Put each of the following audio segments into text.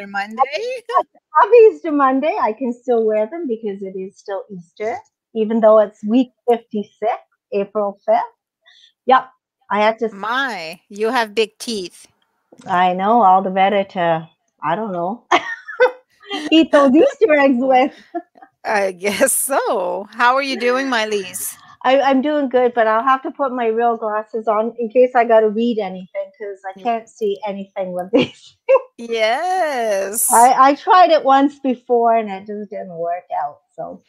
Easter Monday. Happy Easter Monday. I can still wear them because it is still Easter, even though it's week 56, April 5th. Yep. I have to. My, you have big teeth. I know, all the better to, I don't know, eat those Easter eggs with. I guess so. How are you doing, my Lise? I, I'm doing good, but I'll have to put my real glasses on in case I got to read anything because I can't see anything with these. yes. I, I tried it once before and it just didn't work out. So,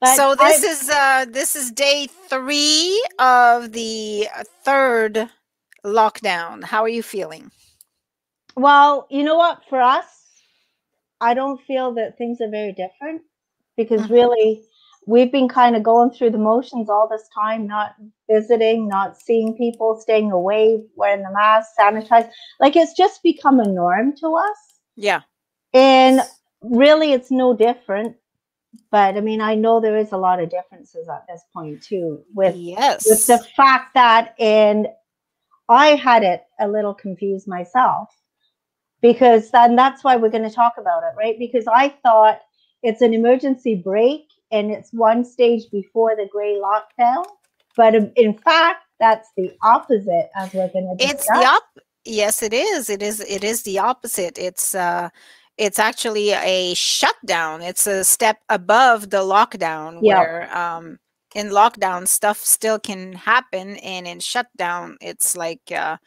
but so this I, is uh this is day three of the third lockdown. How are you feeling? Well, you know what? For us, I don't feel that things are very different because mm-hmm. really we've been kind of going through the motions all this time, not visiting, not seeing people, staying away, wearing the mask, sanitize. Like it's just become a norm to us. Yeah. And really, it's no different. But I mean, I know there is a lot of differences at this point too, with yes, with the fact that, and I had it a little confused myself because then that's why we're going to talk about it, right? Because I thought it's an emergency break and it's one stage before the gray lockdown. But in fact, that's the opposite as we're going to. It's the op. Yes, it is. It is. It is the opposite. It's uh, it's actually a shutdown. It's a step above the lockdown yep. where um, in lockdown stuff still can happen, and in shutdown it's like uh,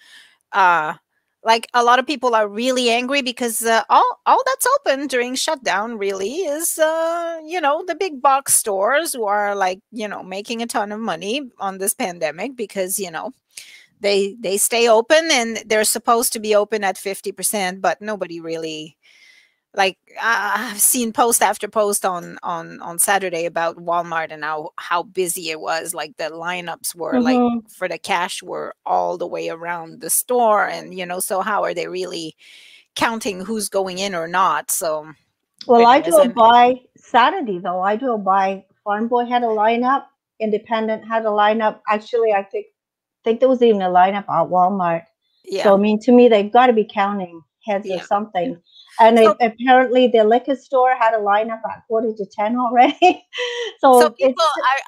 uh, like a lot of people are really angry because uh, all all that's open during shutdown really is uh, you know the big box stores who are like you know making a ton of money on this pandemic because you know they they stay open and they're supposed to be open at 50% but nobody really like I've seen post after post on on on Saturday about Walmart and how how busy it was. Like the lineups were mm-hmm. like for the cash were all the way around the store, and you know, so how are they really counting who's going in or not? So, well, I drove by Saturday though. I drove by Farm Boy had a lineup, Independent had a lineup. Actually, I think think there was even a lineup at Walmart. Yeah. So I mean, to me, they've got to be counting heads yeah. or something. And so, it, apparently, the liquor store had a lineup at quarter to 10 already. so, so people,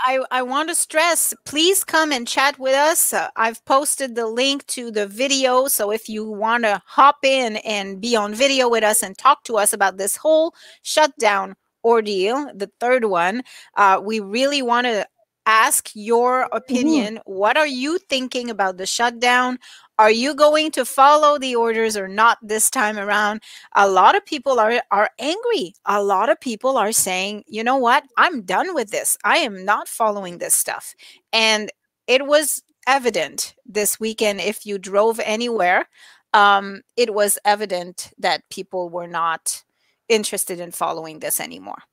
I, I, I, want to stress please come and chat with us. Uh, I've posted the link to the video. So, if you want to hop in and be on video with us and talk to us about this whole shutdown ordeal, the third one, uh, we really want to ask your mm-hmm. opinion. Mm-hmm. What are you thinking about the shutdown? Are you going to follow the orders or not this time around? A lot of people are, are angry. A lot of people are saying, you know what? I'm done with this. I am not following this stuff. And it was evident this weekend if you drove anywhere, um, it was evident that people were not interested in following this anymore.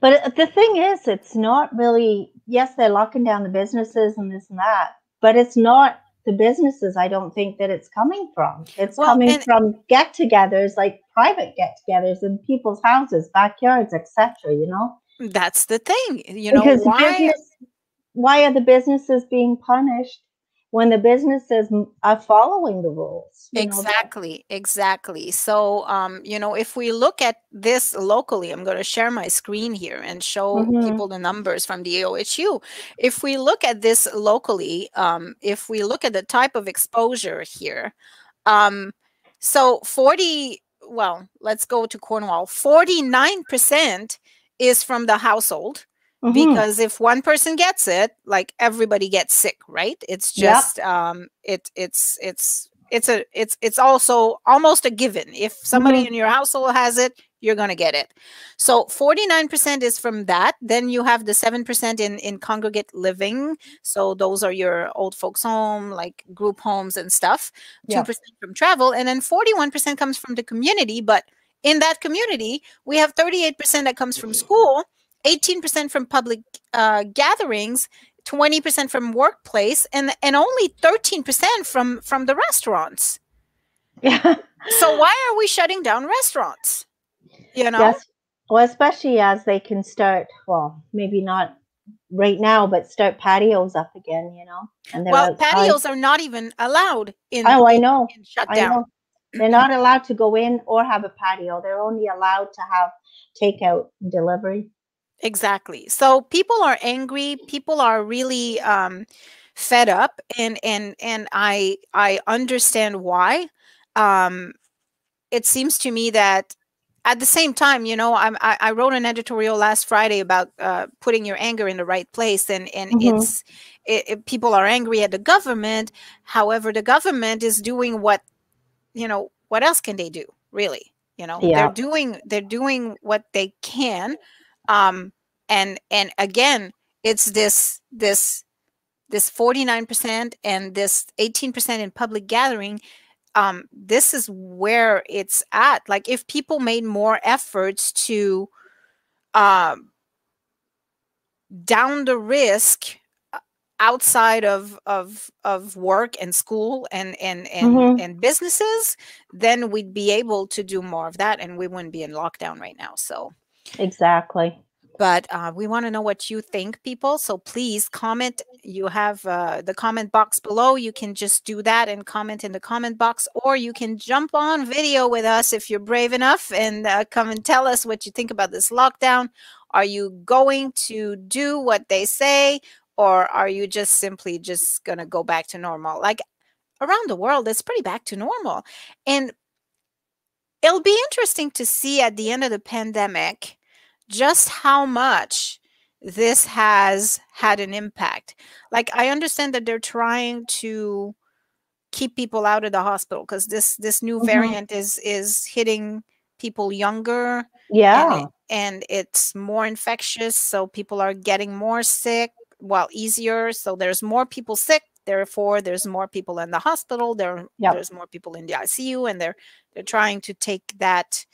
But uh, the thing is, it's not really, yes, they're locking down the businesses and this and that, but it's not the businesses I don't think that it's coming from. It's well, coming from get togethers, like private get togethers in people's houses, backyards, etc. You know? That's the thing. You know, because why business, why are the businesses being punished when the businesses are following the rules. Exactly, know? exactly. So, um, you know, if we look at this locally, I'm going to share my screen here and show mm-hmm. people the numbers from the EOHU. If we look at this locally, um, if we look at the type of exposure here, um, so 40, well, let's go to Cornwall, 49% is from the household. Mm-hmm. Because if one person gets it, like everybody gets sick, right? It's just yep. um it it's it's it's a it's it's also almost a given. If somebody mm-hmm. in your household has it, you're going to get it. So 49% is from that. Then you have the 7% in in congregate living. So those are your old folks home, like group homes and stuff. 2% from travel and then 41% comes from the community, but in that community, we have 38% that comes from school 18% from public uh, gatherings 20% from workplace and and only 13% from from the restaurants yeah so why are we shutting down restaurants you know yes. well especially as they can start well maybe not right now but start patios up again you know and well outside. patios are not even allowed in oh i know in shutdown They're not allowed to go in or have a patio. They're only allowed to have takeout and delivery. Exactly. So people are angry. People are really um, fed up, and and and I I understand why. Um, it seems to me that at the same time, you know, I'm, I, I wrote an editorial last Friday about uh, putting your anger in the right place, and and mm-hmm. it's it, it, people are angry at the government. However, the government is doing what, you know, what else can they do? Really, you know, yeah. they're doing they're doing what they can, um, and and again, it's this this this 49% and this 18% in public gathering um, this is where it's at. Like if people made more efforts to um, down the risk uh, outside of of of work and school and and and, mm-hmm. and businesses, then we'd be able to do more of that, and we wouldn't be in lockdown right now. So exactly. But uh, we want to know what you think people so please comment. You have uh, the comment box below. You can just do that and comment in the comment box or you can jump on video with us if you're brave enough and uh, come and tell us what you think about this lockdown. Are you going to do what they say or are you just simply just going to go back to normal? Like around the world it's pretty back to normal. And it'll be interesting to see at the end of the pandemic just how much this has had an impact. Like I understand that they're trying to keep people out of the hospital because this this new mm-hmm. variant is is hitting people younger. Yeah. And, it, and it's more infectious, so people are getting more sick, well, easier. So there's more people sick, therefore there's more people in the hospital, there yep. there's more people in the ICU, and they're they're trying to take that,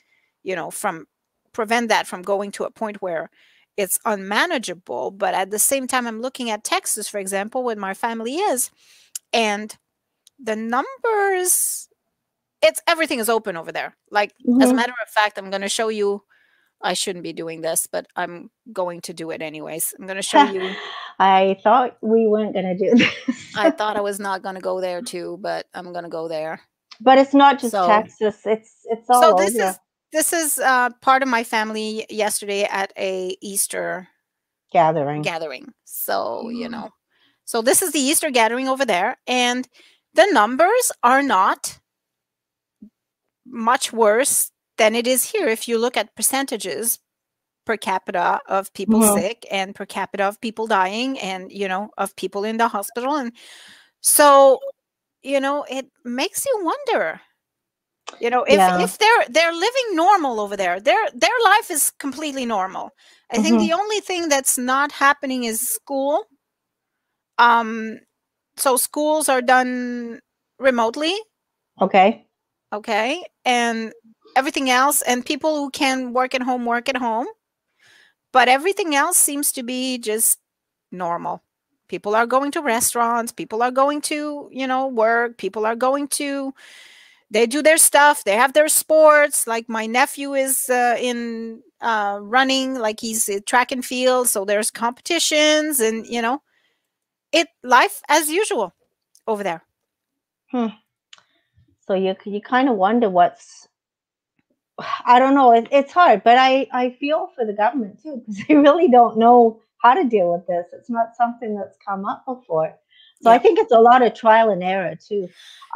you know, from prevent that from going to a point where it's unmanageable. But at the same time, I'm looking at Texas, for example, where my family is, and the numbers, it's everything is open over there. Like, mm-hmm. as a mm-hmm. matter of fact, I'm going to show you. I shouldn't be doing this, but I'm going to do it anyways. I'm going to show you. I thought we weren't going to do this. I thought I was not going to go there too, but I'm going to go there. But it's not just so, Texas. It's it's all so this over. is this is uh, part of my family yesterday at a Easter gathering. Gathering. So, you mm. know. So this is the Easter gathering over there and the numbers are not much worse than it is here if you look at percentages per capita of people mm-hmm. sick and per capita of people dying and you know of people in the hospital and so you know it makes you wonder you know if, yeah. if they're they're living normal over there their their life is completely normal. I mm-hmm. think the only thing that's not happening is school. Um so schools are done remotely. Okay. Okay and everything else and people who can work at home work at home. But everything else seems to be just normal. People are going to restaurants people are going to you know work people are going to they do their stuff they have their sports like my nephew is uh, in uh, running like he's track and field so there's competitions and you know it life as usual over there hmm. so you you kind of wonder what's i don't know it, it's hard but i i feel for the government too because they really don't know how to deal with this it's not something that's come up before so yeah. I think it's a lot of trial and error too.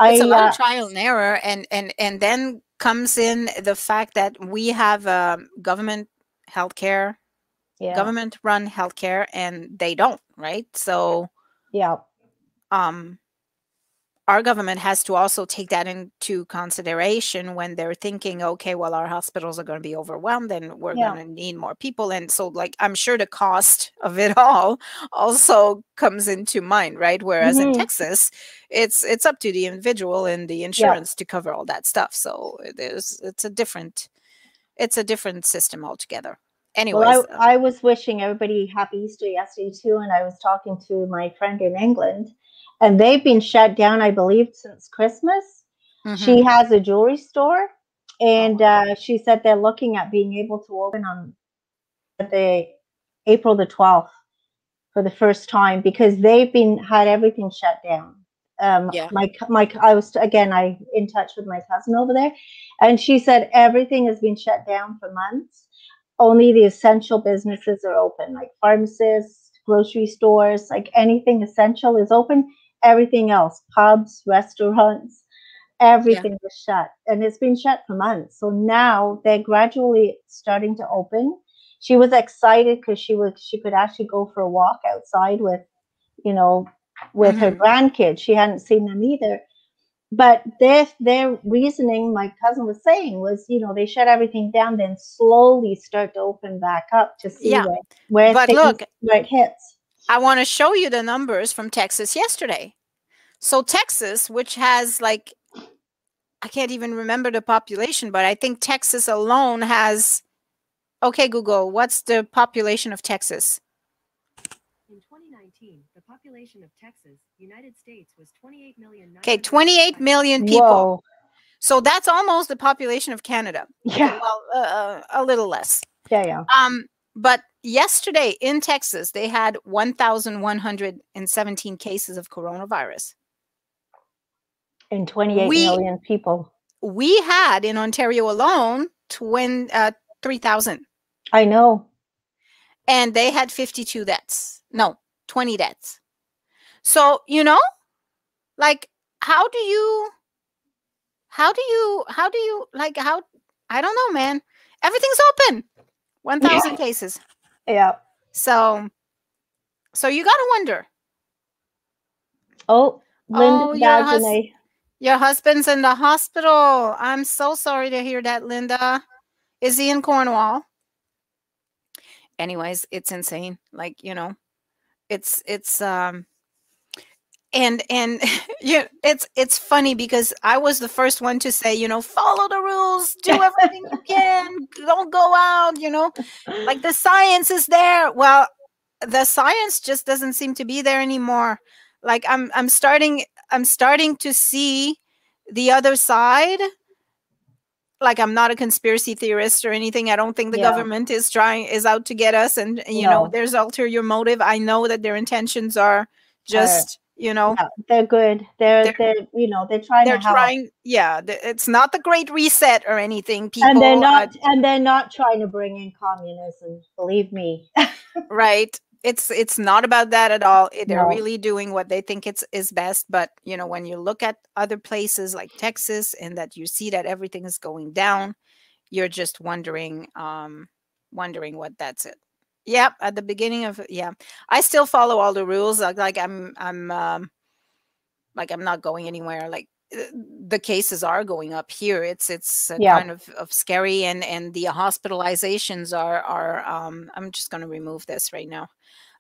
It's I, a lot uh, of trial and error, and and and then comes in the fact that we have um, government healthcare, yeah. government run healthcare, and they don't, right? So yeah, um, our government has to also take that into consideration when they're thinking okay well our hospitals are going to be overwhelmed and we're yeah. going to need more people and so like i'm sure the cost of it all also comes into mind right whereas mm-hmm. in texas it's it's up to the individual and the insurance yeah. to cover all that stuff so there's it's a different it's a different system altogether Anyway, well, I, I was wishing everybody happy easter yesterday too and i was talking to my friend in england and they've been shut down, I believe, since Christmas. Mm-hmm. She has a jewelry store, and uh, she said they're looking at being able to open on the April the twelfth for the first time because they've been had everything shut down. Um, yeah. My my I was again I in touch with my cousin over there, and she said everything has been shut down for months. Only the essential businesses are open, like pharmacists, grocery stores, like anything essential is open. Everything else, pubs, restaurants, everything yeah. was shut, and it's been shut for months. So now they're gradually starting to open. She was excited because she was she could actually go for a walk outside with, you know, with mm-hmm. her grandkids. She hadn't seen them either. But their their reasoning, my cousin was saying, was you know they shut everything down, then slowly start to open back up to see yeah. where, where, but look, where it hits. I want to show you the numbers from Texas yesterday. So Texas, which has like I can't even remember the population, but I think Texas alone has okay, Google, what's the population of Texas? In 2019, the population of Texas, United States was 28 million. Okay, 28 million people. Whoa. So that's almost the population of Canada. Yeah. Well, uh, uh, a little less. Yeah, yeah. Um, but yesterday in Texas, they had 1,117 cases of coronavirus. In 28 we, million people. We had in Ontario alone 20, uh, 3,000. I know. And they had 52 deaths. No, 20 deaths. So, you know, like, how do you, how do you, how do you, like, how, I don't know, man. Everything's open. 1,000 yeah. cases. Yeah. So, so you got to wonder. Oh, Linda oh, your, hus- your husband's in the hospital. I'm so sorry to hear that, Linda. Is he in Cornwall? Anyways, it's insane. Like, you know, it's it's um and and yeah, it's it's funny because I was the first one to say, you know, follow the rules, do everything you can, don't go out, you know. Like the science is there. Well, the science just doesn't seem to be there anymore. Like I'm I'm starting I'm starting to see the other side like I'm not a conspiracy theorist or anything. I don't think the yeah. government is trying is out to get us and you no. know there's ulterior motive. I know that their intentions are just uh, you know? They're good. They're, they're, they're you know they're trying they're trying yeah it's not the great reset or anything people and they're not uh, and they're not trying to bring in communism believe me. Right. It's it's not about that at all. They're no. really doing what they think it's is best but you know when you look at other places like texas and that you see that everything is going down you're just wondering um wondering what that's it yep at the beginning of yeah. I still follow all the rules like, like i'm i'm um like i'm not going anywhere like uh, the cases are going up here. It's it's yeah. kind of, of scary and and the hospitalizations are are um i'm just going to remove this right now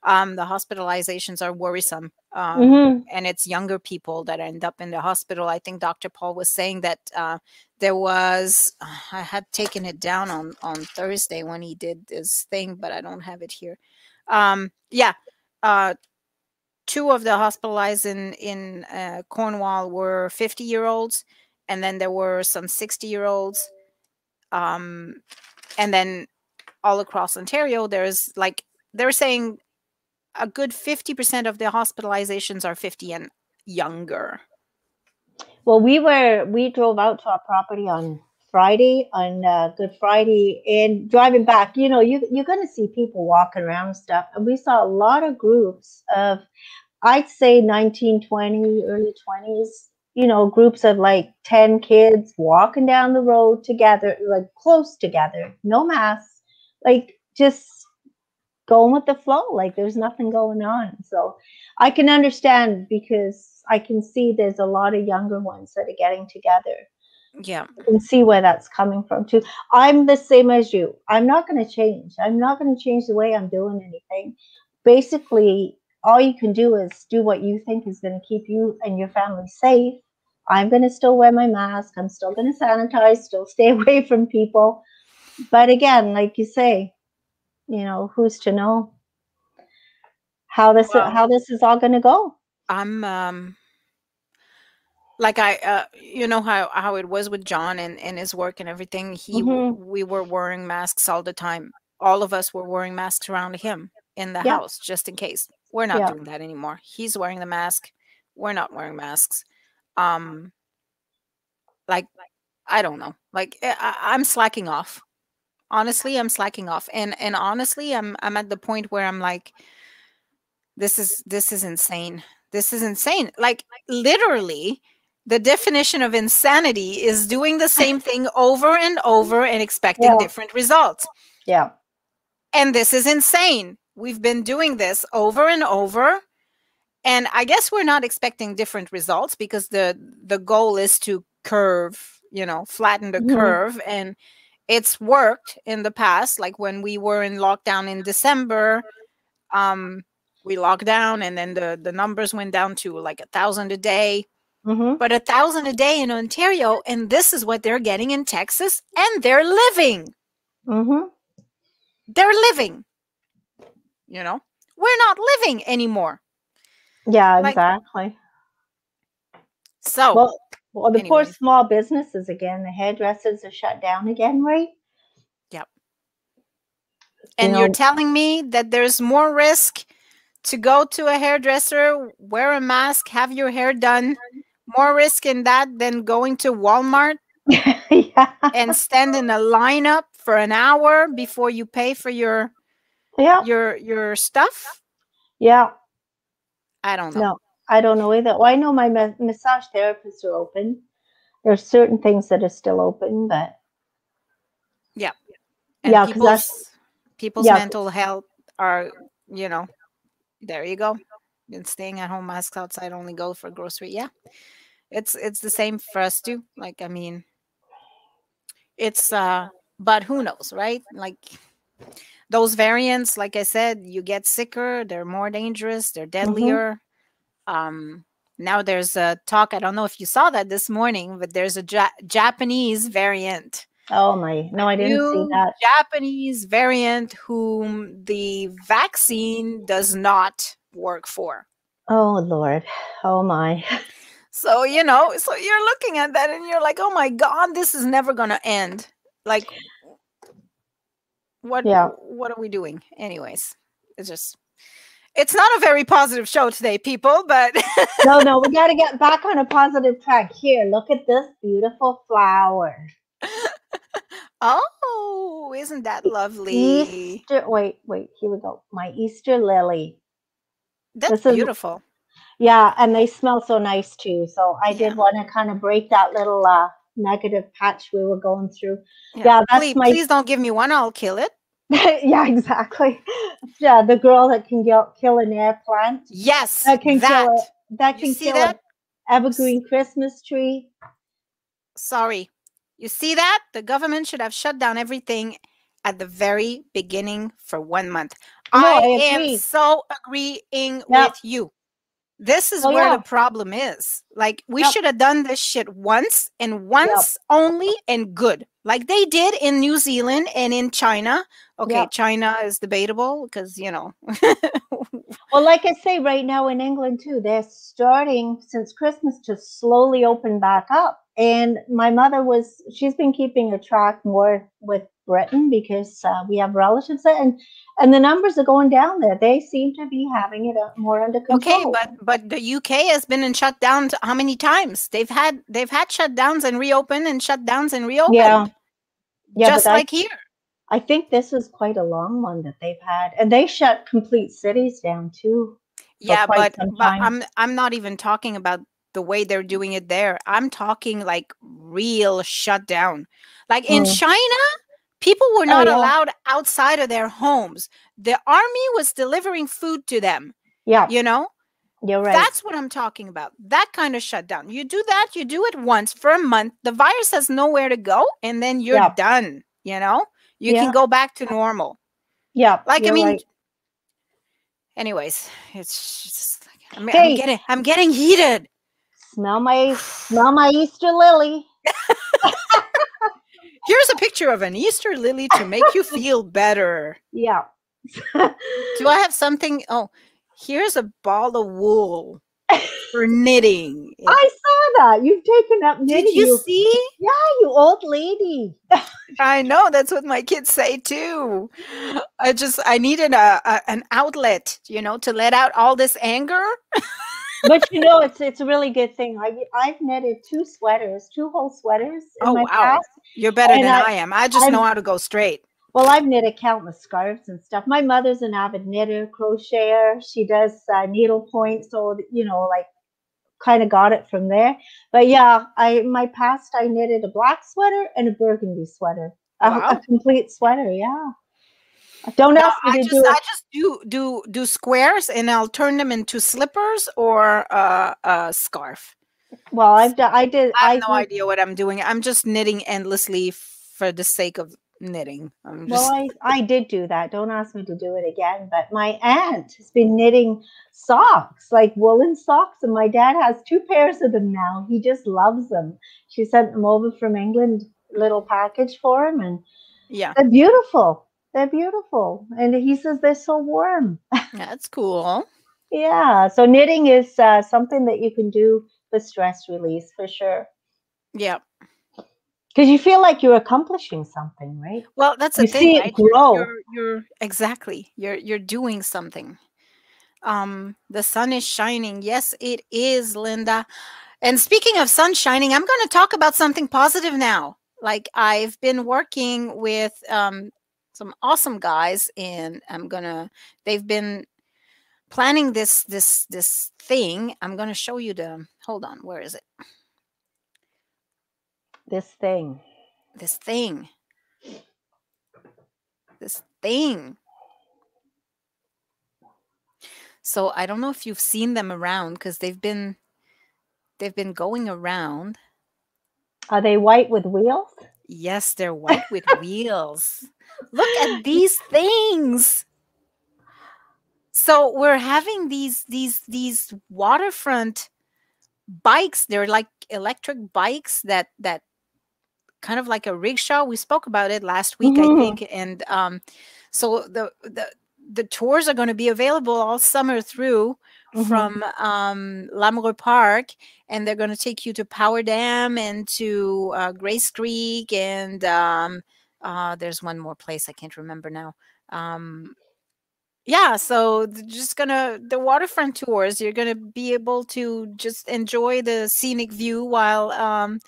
um, the hospitalizations are worrisome. Um, mm-hmm. And it's younger people that end up in the hospital. I think Dr. Paul was saying that uh, there was, I had taken it down on, on Thursday when he did this thing, but I don't have it here. Um, yeah. Uh, two of the hospitalized in, in uh, Cornwall were 50 year olds, and then there were some 60 year olds. Um, and then all across Ontario, there's like, they're saying a good 50% of the hospitalizations are 50 and younger. Well, we were, we drove out to our property on Friday, on uh, Good Friday, and driving back, you know, you, you're going to see people walking around and stuff. And we saw a lot of groups of, I'd say 19, 20, early 20s, you know, groups of like 10 kids walking down the road together, like close together, no masks, like just going with the flow like there's nothing going on. So i can understand because i can see there's a lot of younger ones that are getting together. Yeah. I can see where that's coming from too. I'm the same as you. I'm not going to change. I'm not going to change the way i'm doing anything. Basically all you can do is do what you think is going to keep you and your family safe. I'm going to still wear my mask. I'm still going to sanitize still stay away from people. But again like you say you know, who's to know how this well, how this is all going to go? I'm um like I uh you know how how it was with John and and his work and everything. He mm-hmm. we were wearing masks all the time. All of us were wearing masks around him in the yeah. house just in case. We're not yeah. doing that anymore. He's wearing the mask we're not wearing masks. Um, like I don't know. Like eh, I, I'm slacking off. Honestly, I'm slacking off, and and honestly, I'm I'm at the point where I'm like, this is this is insane. This is insane. Like literally, the definition of insanity is doing the same thing over and over and expecting yeah. different results. Yeah. And this is insane. We've been doing this over and over and i guess we're not expecting different results because the the goal is to curve you know flatten the mm-hmm. curve and it's worked in the past like when we were in lockdown in december um we locked down and then the the numbers went down to like a thousand a day mm-hmm. but a thousand a day in ontario and this is what they're getting in texas and they're living mm-hmm. they're living you know we're not living anymore yeah, like, exactly. So, well, well the poor small businesses again, the hairdressers are shut down again, right? Yep. And you are telling me that there's more risk to go to a hairdresser, wear a mask, have your hair done, more risk in that than going to Walmart yeah. and stand in a lineup for an hour before you pay for your yeah. your your stuff? Yeah. I don't know. No, I don't know either. Well, I know my massage therapists are open. There's certain things that are still open, but yeah, and yeah, because people's, people's yeah. mental health are, you know, there you go. Been staying at home, masks outside, only go for grocery. Yeah, it's it's the same for us too. Like, I mean, it's uh, but who knows, right? Like those variants, like I said, you get sicker, they're more dangerous, they're mm-hmm. deadlier. Mm-hmm. Um, now there's a talk, I don't know if you saw that this morning, but there's a ja- Japanese variant. Oh my, no, I didn't see that. Japanese variant whom the vaccine does not work for. Oh Lord. Oh my. So, you know, so you're looking at that and you're like, oh my God, this is never going to end. Like, what yeah what are we doing anyways it's just it's not a very positive show today people but no no we got to get back on a positive track here look at this beautiful flower oh isn't that lovely easter wait wait here we go my easter lily that's this beautiful is, yeah and they smell so nice too so i yeah. did want to kind of break that little uh negative patch we were going through. Yeah, yeah that's please, my. Please don't give me one. I'll kill it. yeah, exactly. Yeah, the girl that can kill, kill an air plant. Yes, that can that. kill a, that can kill that? evergreen Christmas tree. Sorry, you see that the government should have shut down everything at the very beginning for one month. No, I, I am so agreeing with you. This is oh, where yeah. the problem is. Like we yep. should have done this shit once and once yep. only and good. Like they did in New Zealand and in China. Okay, yep. China is debatable because, you know. well, like I say right now in England too, they're starting since Christmas to slowly open back up. And my mother was she's been keeping a track more with Britain because uh, we have relatives there, and and the numbers are going down there. They seem to be having it uh, more under control. Okay, but but the UK has been in shutdown how many times? They've had they've had shutdowns and reopen and shutdowns and reopen. Yeah, yeah, just like I, here. I think this is quite a long one that they've had, and they shut complete cities down too. Yeah, but, but I'm I'm not even talking about the way they're doing it there. I'm talking like real shutdown. Like in mm. China, People were oh, not oh, yeah. allowed outside of their homes. The army was delivering food to them. Yeah. You know? You're right. That's what I'm talking about. That kind of shutdown. You do that, you do it once for a month. The virus has nowhere to go, and then you're yeah. done. You know? You yeah. can go back to normal. Yeah. Like I mean right. anyways, it's just like I'm, hey. I'm getting I'm getting heated. Smell my smell my Easter lily. Here's a picture of an Easter lily to make you feel better. Yeah. Do I have something? Oh, here's a ball of wool for knitting. I saw that. You've taken up knitting. Did you see? Yeah, you old lady. I know. That's what my kids say too. I just I needed a, a an outlet, you know, to let out all this anger. But you know, it's it's a really good thing. I I've knitted two sweaters, two whole sweaters. oh wow, past, you're better than I, I, am. I just I'm, know how to go straight. Well, I've knitted countless scarves and stuff. My mother's an avid knitter, crocheter. She does uh, needlepoint, so you know, like kind of got it from there. But yeah, I my past I knitted a black sweater and a burgundy sweater, wow. a, a, complete sweater. Yeah. Don't ask me I to just, do it. I just do do do squares and I'll turn them into slippers or uh, a scarf. Well, I've done. I did. I have I no did, idea what I'm doing. I'm just knitting endlessly for the sake of knitting. I'm just... Well, I, I did do that. Don't ask me to do it again. But my aunt has been knitting socks, like woolen socks, and my dad has two pairs of them now. He just loves them. She sent them over from England, little package for him, and yeah, they're beautiful. They're beautiful, and he says they're so warm. That's cool. yeah, so knitting is uh, something that you can do for stress release for sure. Yeah because you feel like you're accomplishing something right well that's the you thing see right? it grow. You're, you're, exactly you're you're doing something um the sun is shining yes it is linda and speaking of sun shining i'm going to talk about something positive now like i've been working with um some awesome guys and i'm gonna they've been planning this this this thing i'm gonna show you the hold on where is it this thing. This thing. This thing. So I don't know if you've seen them around because they've been they've been going around. Are they white with wheels? Yes, they're white with wheels. Look at these things. So we're having these these these waterfront bikes. They're like electric bikes that that kind of like a rickshaw. We spoke about it last week, mm-hmm. I think, and um, so the the the tours are going to be available all summer through mm-hmm. from um, Lamoureux Park, and they're going to take you to Power Dam and to uh, Gray's Creek, and um, uh, there's one more place I can't remember now. Um, yeah, so just gonna the waterfront tours. You're gonna be able to just enjoy the scenic view while um,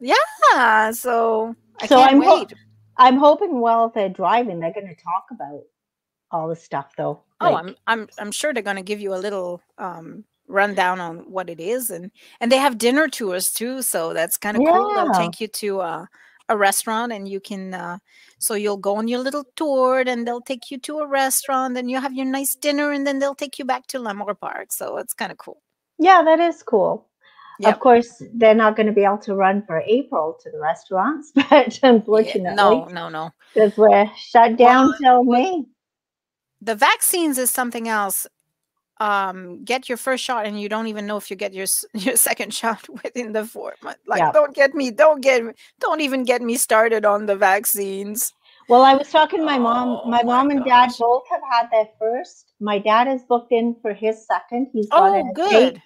yeah. So I so can't I'm wait. Ho- I'm hoping while they're driving, they're to talk about all the stuff, though. Oh, I'm I'm I'm sure they're to give you a little um, rundown on what it is, and and they have dinner tours too. So that's kind of yeah. cool. They'll take you to uh, a restaurant, and you can. Uh, so you'll go on your little tour, and they'll take you to a restaurant, and you have your nice dinner, and then they'll take you back to Lamoureux Park. So it's kind of cool. Yeah, that is cool. Yep. Of course, they're not going to be able to run for April to the restaurants, but unfortunately, yeah, no, no, no, because we're shut down well, till May. The vaccines is something else. Um, get your first shot, and you don't even know if you get your your second shot within the four months. Like, yeah. don't get me, don't get, don't even get me started on the vaccines. Well, I was talking to my mom. Oh, my mom my and dad both have had their first. My dad is booked in for his second. He's got oh, good.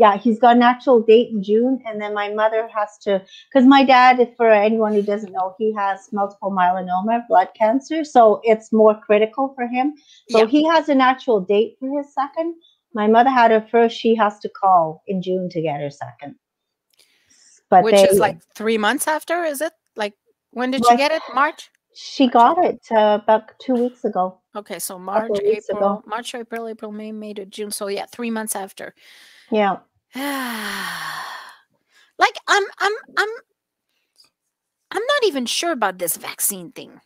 Yeah, he's got an actual date in June, and then my mother has to, because my dad, if for anyone who doesn't know, he has multiple myeloma, blood cancer, so it's more critical for him. So yeah. he has an actual date for his second. My mother had her first; she has to call in June to get her second. But which they, is like three months after, is it? Like when did you get it? March. She got it uh, about two weeks ago. Okay, so March, April, ago. March, April, April, May, May to June. So yeah, three months after. Yeah. like I'm I'm I'm I'm not even sure about this vaccine thing.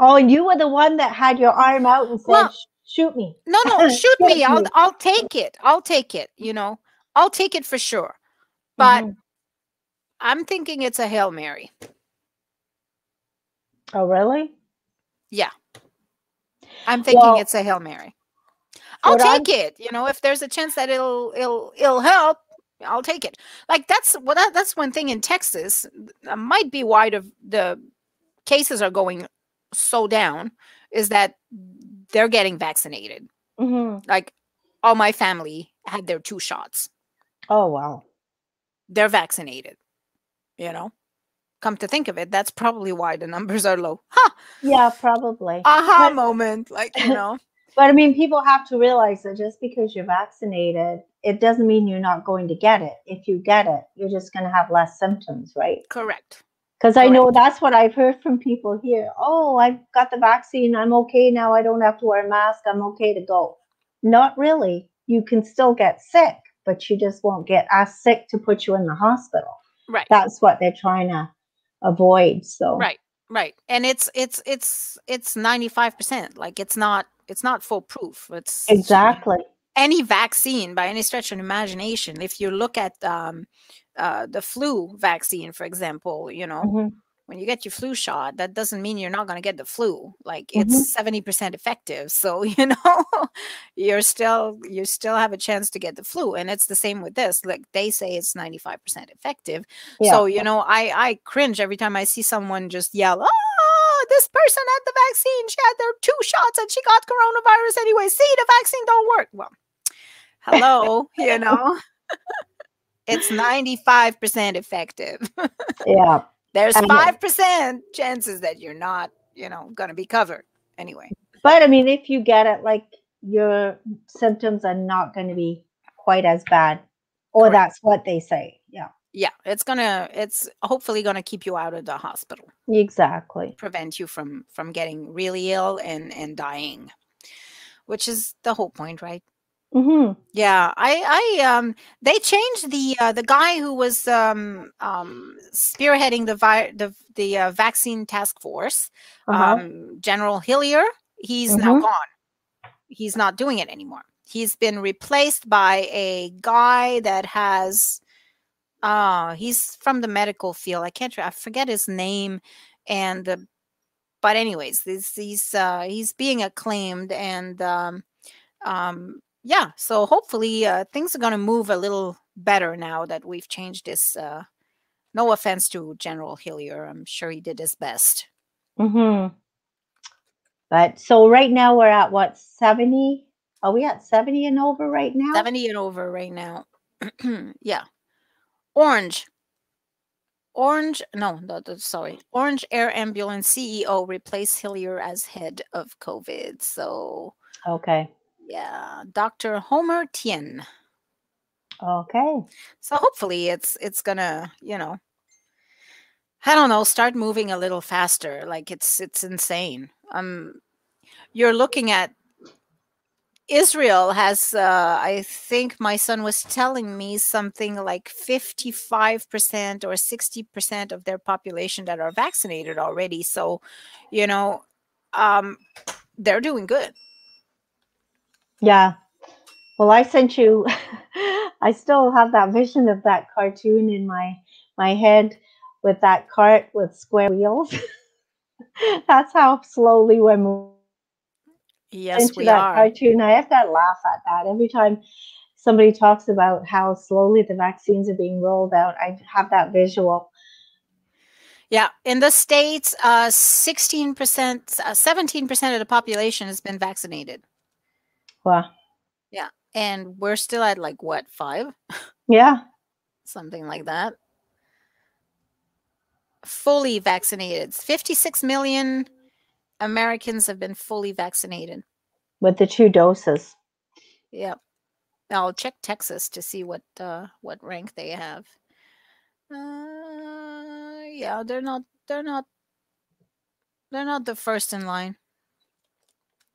Oh, and you were the one that had your arm out and said, well, "Shoot me." No, no, shoot, shoot me. I'll I'll take it. I'll take it, you know. I'll take it for sure. But mm-hmm. I'm thinking it's a Hail Mary. Oh, really? Yeah. I'm thinking well, it's a Hail Mary. I'll take I'm, it. You know, if there's a chance that it'll it'll it'll help, I'll take it. Like that's well, that, that's one thing in Texas. Uh, might be why the the cases are going so down is that they're getting vaccinated. Mm-hmm. Like all my family had their two shots. Oh wow, they're vaccinated. You know, come to think of it, that's probably why the numbers are low. Huh? Yeah, probably. Aha but, moment, like you know. But I mean, people have to realize that just because you're vaccinated it doesn't mean you're not going to get it. If you get it, you're just going to have less symptoms, right? Correct. Because I know that's what I've heard from people here. Oh, I've got the vaccine. I'm okay now. I don't have to wear a mask. I'm okay to go. Not really. You can still get sick, but you just won't get as sick to put you in the hospital. Right. That's what they're trying to avoid. So right, right, and it's it's it's it's ninety five percent. Like it's not it's not foolproof. It's exactly any vaccine by any stretch of imagination. If you look at um, uh, the flu vaccine, for example, you know, mm-hmm. when you get your flu shot, that doesn't mean you're not going to get the flu. Like mm-hmm. it's 70% effective. So, you know, you're still, you still have a chance to get the flu. And it's the same with this. Like they say it's 95% effective. Yeah. So, you know, I, I cringe every time I see someone just yell, oh, this person had the vaccine. She had their two shots and she got coronavirus anyway. See, the vaccine don't work. Well, hello, you know. it's 95% effective. yeah. There's 5% chances that you're not, you know, going to be covered anyway. But I mean, if you get it, like your symptoms are not going to be quite as bad, or Correct. that's what they say. Yeah. Yeah, it's gonna. It's hopefully gonna keep you out of the hospital. Exactly. Prevent you from from getting really ill and and dying, which is the whole point, right? Mm-hmm. Yeah, I, I, um, they changed the uh, the guy who was um, um, spearheading the vi- the the uh, vaccine task force, uh-huh. um, General Hillier. He's mm-hmm. now gone. He's not doing it anymore. He's been replaced by a guy that has, uh, he's from the medical field. I can't, I forget his name, and the, but anyways, this he's uh, he's being acclaimed and um, um yeah, so hopefully uh, things are going to move a little better now that we've changed this. Uh, no offense to General Hillier, I'm sure he did his best. Mm-hmm. But so right now we're at what 70? Are we at 70 and over right now? 70 and over right now. yeah. Orange. Orange, no, no, no, sorry. Ornge Air Ambulance CEO replaced Hillier as head of COVID. So, okay. Yeah, Dr. Homer Tien. Okay. So hopefully it's it's gonna, you know, I don't know, start moving a little faster. Like it's it's insane. Um you're looking at Israel has uh I think my son was telling me something like 55% or 60% of their population that are vaccinated already. So, you know, um they're doing good. Yeah. Well, I sent you. I still have that vision of that cartoon in my my head with that cart with square wheels. That's how slowly we're moving. Yes, into we that are. cartoon. I have to laugh at that every time somebody talks about how slowly the vaccines are being rolled out. I have that visual. Yeah, in the states, uh, 16%, uh, 17% of the population has been vaccinated. Wow. Yeah. And we're still at like what, five? Yeah. Something like that. Fully vaccinated. 56 million Americans have been fully vaccinated. With the two doses. Yep. I'll check Texas to see what uh, what rank they have. Uh, yeah, they're not they're not they're not the first in line.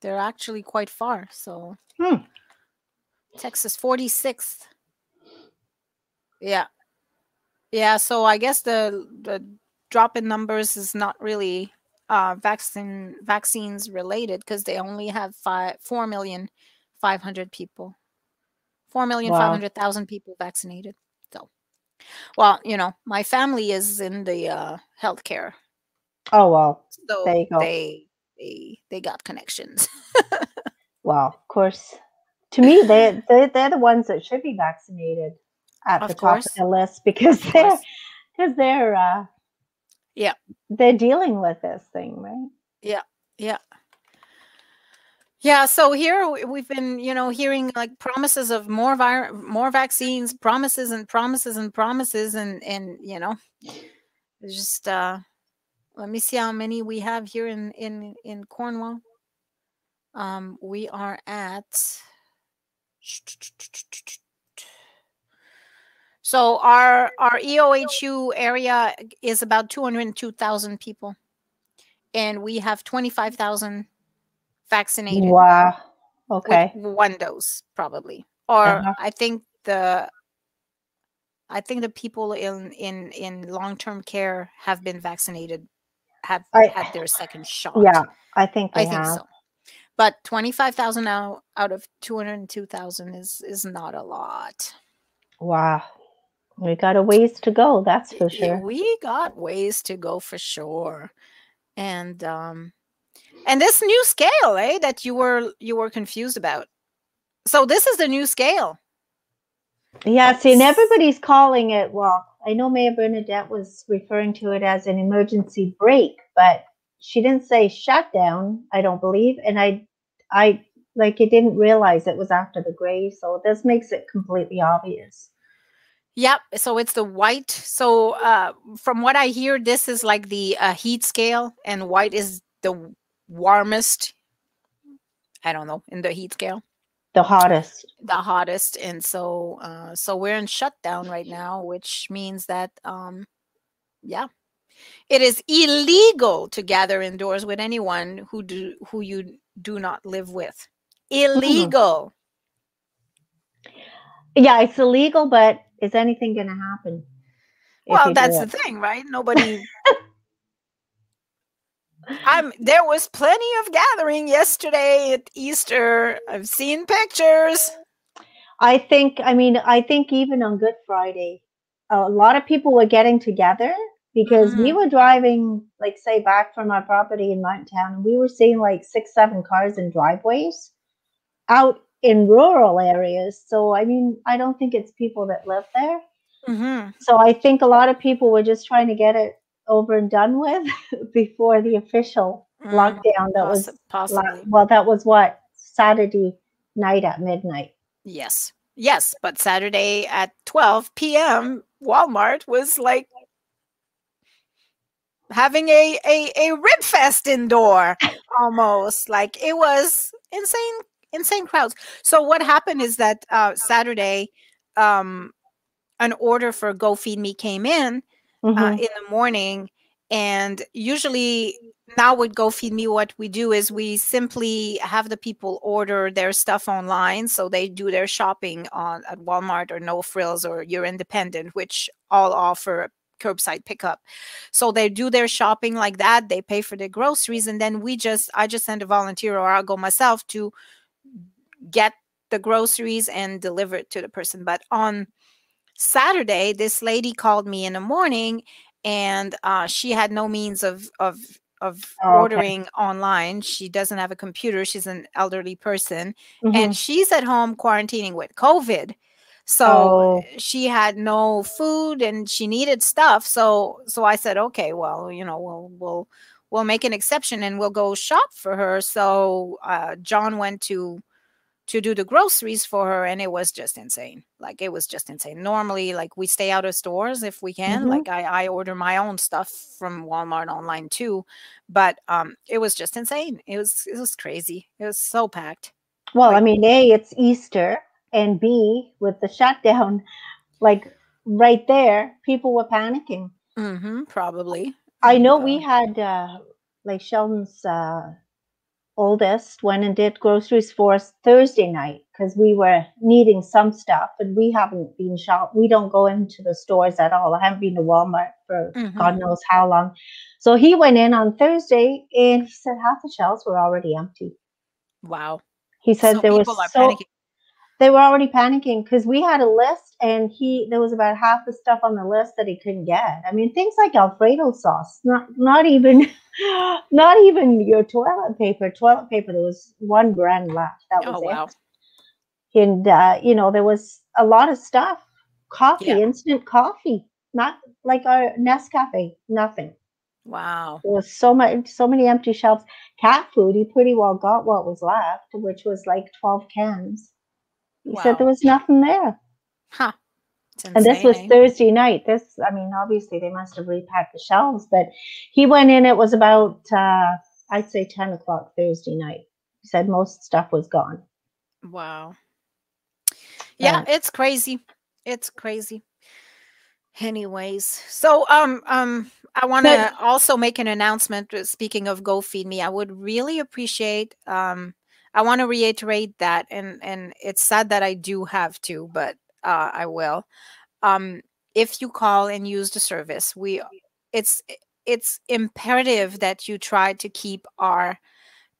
They're actually quite far. So hmm. Texas 46th. Yeah. Yeah, so I guess the the drop in numbers is not really uh vaccine vaccines related because they only have five four million five hundred people. Four million wow. five hundred thousand people vaccinated. So well, you know, my family is in the uh healthcare. Oh well. So there you go. they they they got connections. well, of course, to me, they they they're the ones that should be vaccinated at of the course. top of the list because they're because they're uh, yeah they're dealing with this thing, right? Yeah, yeah. Yeah, so here we've been, you know, hearing like promises of more vir- more vaccines, promises and promises and promises, and and you know, just uh, let me see how many we have here in in in Cornwall. Um, we are at So our our EOHU area is about 202,000 people. And we have 25,000 vaccinated. Wow. Okay. one dose probably. Or uh-huh. I think the I think the people in in in long-term care have been vaccinated have I, had their second shot. Yeah, I think I think so. But 25,000 now out of 202,000 is is not a lot. Wow. We got a ways to go, that's for sure. We got ways to go for sure. And um and this new scale, eh, that you were you were confused about. So this is the new scale. Yeah, see, and everybody's calling it. Well, I know Mayor Bernadette was referring to it as an emergency brake, but she didn't say shutdown. I don't believe, and I, I like, it didn't realize it was after the grave, So this makes it completely obvious. Yep. So it's the white. So uh, from what I hear, this is like the uh, heat scale, and white is the warmest. I don't know in the heat scale. The hottest. The hottest, and so uh, so we're in shutdown right now, which means that um, yeah, it is illegal to gather indoors with anyone who do who you do not live with. Mm-hmm. Illegal. Mm-hmm. Yeah, it's illegal, but is anything going to happen? Well, that's the thing, right? Nobody. I'm. There was plenty of gathering yesterday at Easter. I've seen pictures. I think. I mean, I think even on Good Friday, a lot of people were getting together because mm-hmm. we were driving, like, say, back from our property in Mountain Town, and we were seeing like six, seven cars in driveways out in rural areas. So, I mean, I don't think it's people that live there. Mm-hmm. So, I think a lot of people were just trying to get it over and done with before the official mm, lockdown. That was possibly well, that was what Saturday night at midnight. Yes, yes, but Saturday at 12 p.m., Walmart was like having a a, a rib fest indoor almost like it was insane insane crowds. So what happened is that uh, Saturday, um, an order for Go Feed Me came in uh, mm-hmm. uh, in the morning, and usually now with Go Feed Me, what we do is we simply have the people order their stuff online, so they do their shopping on at Walmart or No Frills or Your Independent, which all offer curbside pickup. So they do their shopping like that. They pay for their groceries, and then we just I just send a volunteer or I'll go myself to get the groceries and deliver it to the person. But on Saturday, this lady called me in the morning and uh, she had no means of of of oh, ordering okay. online. She doesn't have a computer. She's an elderly person, mm-hmm. and she's at home quarantining with COVID. So oh. she had no food and she needed stuff. So so I said, okay, well, you know, we'll we'll we'll make an exception and we'll go shop for her. So uh, John went to to do the groceries for her and it was just insane. Like it was just insane. Normally like we stay out of stores if we can. Mm-hmm. like I, I order my own stuff from walmart online too but um it was just insane. It was it was crazy. It was so packed. Well like, i mean a it's easter and b with the shutdown like right there people were panicking. Mm-hmm, probably. I know we had uh like sheldon's uh oldest went and did groceries for us Thursday night because we were needing some stuff and we haven't been shop. We don't go into the stores at all. I haven't been to Walmart for mm-hmm. God knows how long. So he went in on Thursday and he said half the shelves were already empty. Wow. He said so there was so panicking. They were already panicking because we had a list and he there was about half the stuff on the list that he couldn't get. I mean things like Alfredo sauce, not not even Not even your toilet paper. Toilet paper, there was one brand left. That was oh, wow. it. And, uh, you know, there was a lot of stuff. Coffee, yeah. instant coffee, not like our Nescafe, nothing. Wow. There was so much, so many empty shelves. Cat food, he pretty well got what was left, which was like 12 cans. He wow. said there was nothing there. Huh and this was Thursday night. This, I mean, obviously they must have repacked the shelves, but he went in. It was about, uh, I'd say, ten o'clock Thursday night. He said most stuff was gone. Wow. Yeah, uh, it's crazy. It's crazy. anyways so um um i want to also make an announcement uh, speaking of go feed me i would really appreciate um i want to reiterate that and and it's sad that i do have to but uh i will. Um if you call and use the service we it's it's imperative that you try to keep our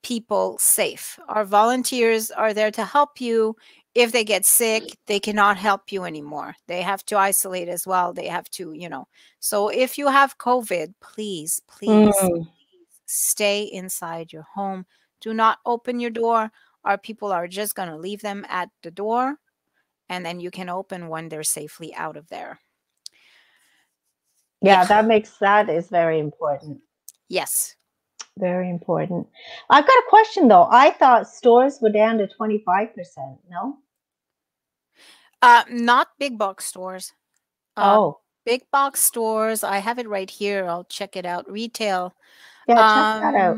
people safe. Our volunteers are there to help you. If they get sick they cannot help you anymore. They have to isolate as well. They have to you know. So if you have covid please please, mm. please stay inside your home do not open your door our people are just going to leave them at the door and then you can open when they're safely out of there yeah, that makes that is very important. Yes. Very important. I've got a question though. I thought stores were down to 25%. No? Uh not big box stores. Uh, oh. Big box stores. I have it right here. I'll check it out. Retail. Yeah, check um, that out.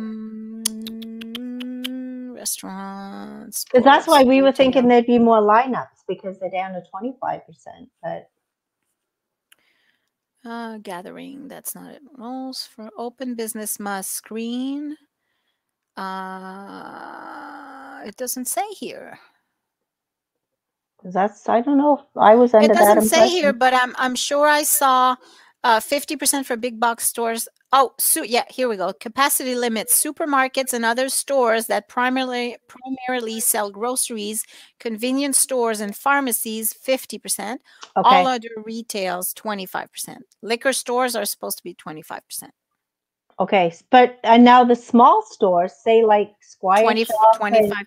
Restaurants. Because that's why we were thinking there'd be more lineups because they're down to 25%. But uh, gathering, that's not it. Rules for open business must screen. Uh, it doesn't say here. That's I don't know. I was under it doesn't that say here, but I'm I'm sure I saw uh, 50% for big box stores. Oh, so yeah, here we go. Capacity limits. Supermarkets and other stores that primarily primarily sell groceries, convenience stores and pharmacies 50%. Okay. All other retails 25%. Liquor stores are supposed to be 25%. Okay, but and now the small stores, say like Squire 20, 25%.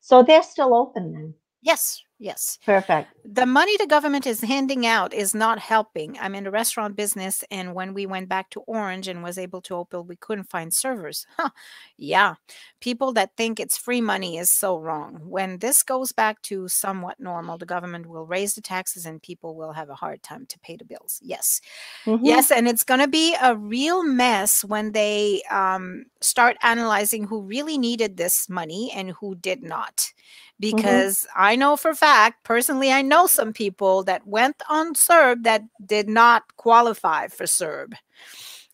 So they're still open then. Yes, Yes. Perfect. The money the government is handing out is not helping. I'm in the restaurant business, and when we went back to Orange and was able to open, we couldn't find servers. Huh. Yeah. People that think it's free money is so wrong. When this goes back to somewhat normal, the government will raise the taxes and people will have a hard time to pay the bills. Yes. Mm-hmm. Yes. And it's going to be a real mess when they um, start analyzing who really needed this money and who did not. Because mm-hmm. I know for fact, personally, I know some people that went on CERB that did not qualify for CERB.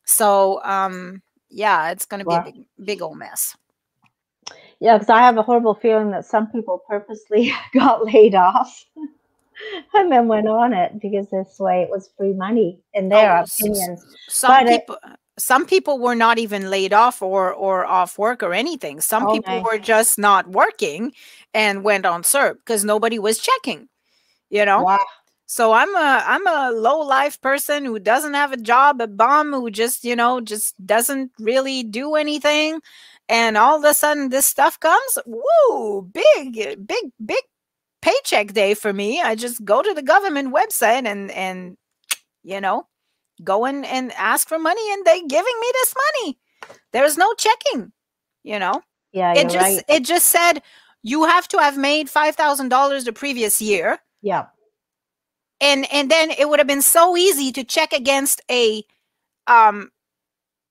So, um, yeah, it's going to be wow. a big, big old mess. Yeah, because I have a horrible feeling that some people purposely got laid off and then went on it because this way it was free money in their oh, opinions. Some but people, it, some people were not even laid off or or off work or anything. Some oh, people nice. were just not working and went on CERB because nobody was checking. You know. Wow. So I'm a I'm a low life person who doesn't have a job, a bum who just you know just doesn't really do anything, and all of a sudden this stuff comes. Woo! Big big big paycheck day for me. I just go to the government website and and you know go in and ask for money and they giving me this money. There's no checking, you know. Yeah, it just right. it just said you have to have made five thousand dollars the previous year. Yeah. And and then it would have been so easy to check against a um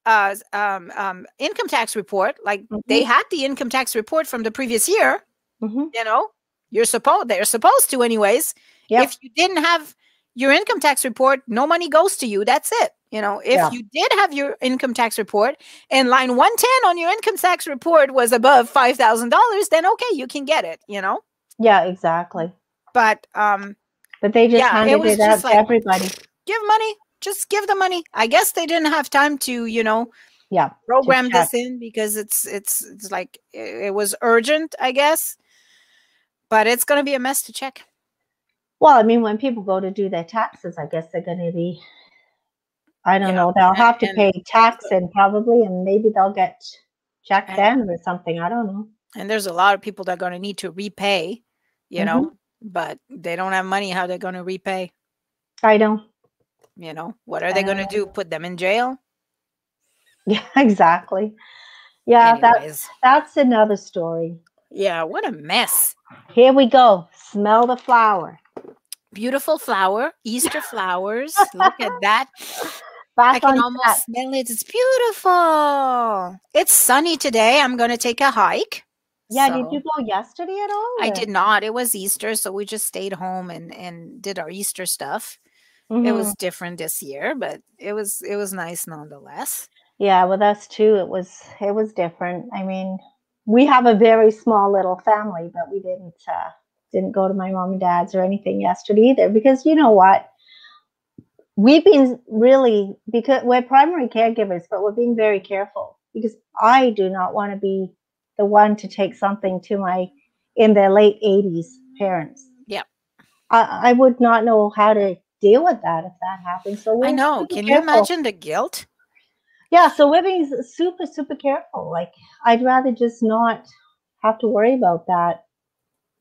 uh um, um income tax report. Like mm-hmm. they had the income tax report from the previous year. Mm-hmm. You know, you're supposed they're supposed to anyways. Yep. If you didn't have your income tax report, no money goes to you. That's it. You know, if yeah. you did have your income tax report and line 110 on your income tax report was above $5,000, then okay, you can get it, you know? Yeah, exactly. But, um, but they just yeah, handed it, it out like, to everybody. Give money, just give the money. I guess they didn't have time to, you know, yeah, program this in because it's, it's, it's like, it was urgent, I guess, but it's going to be a mess to check. Well, I mean, when people go to do their taxes, I guess they're going to be, I don't yeah. know, they'll have to and, pay tax and probably, and maybe they'll get checked then or something. I don't know. And there's a lot of people that are going to need to repay, you mm-hmm. know, but they don't have money. How they're going to repay? I know. You know, what are they going to do? Put them in jail? Yeah, exactly. Yeah, that's that's another story. Yeah, what a mess. Here we go. Smell the flower beautiful flower, Easter flowers. Look at that. Back I can almost that. smell it. It's beautiful. It's sunny today. I'm going to take a hike. Yeah, so, did you go yesterday at all? Or? I did not. It was Easter, so we just stayed home and and did our Easter stuff. Mm-hmm. It was mm-hmm. different this year, but it was it was nice nonetheless. Yeah, with us too, it was it was different. I mean, we have a very small little family, but we didn't uh, didn't go to my mom and dad's or anything yesterday either because you know what? We've been really because we're primary caregivers but we're being very careful because i do not want to be the one to take something to my in their late 80s parents. Yeah i, I would not know how to deal with that if that happens so i know. can careful. you imagine the guilt? Yeah so we're being super super careful like i'd rather just not have to worry about that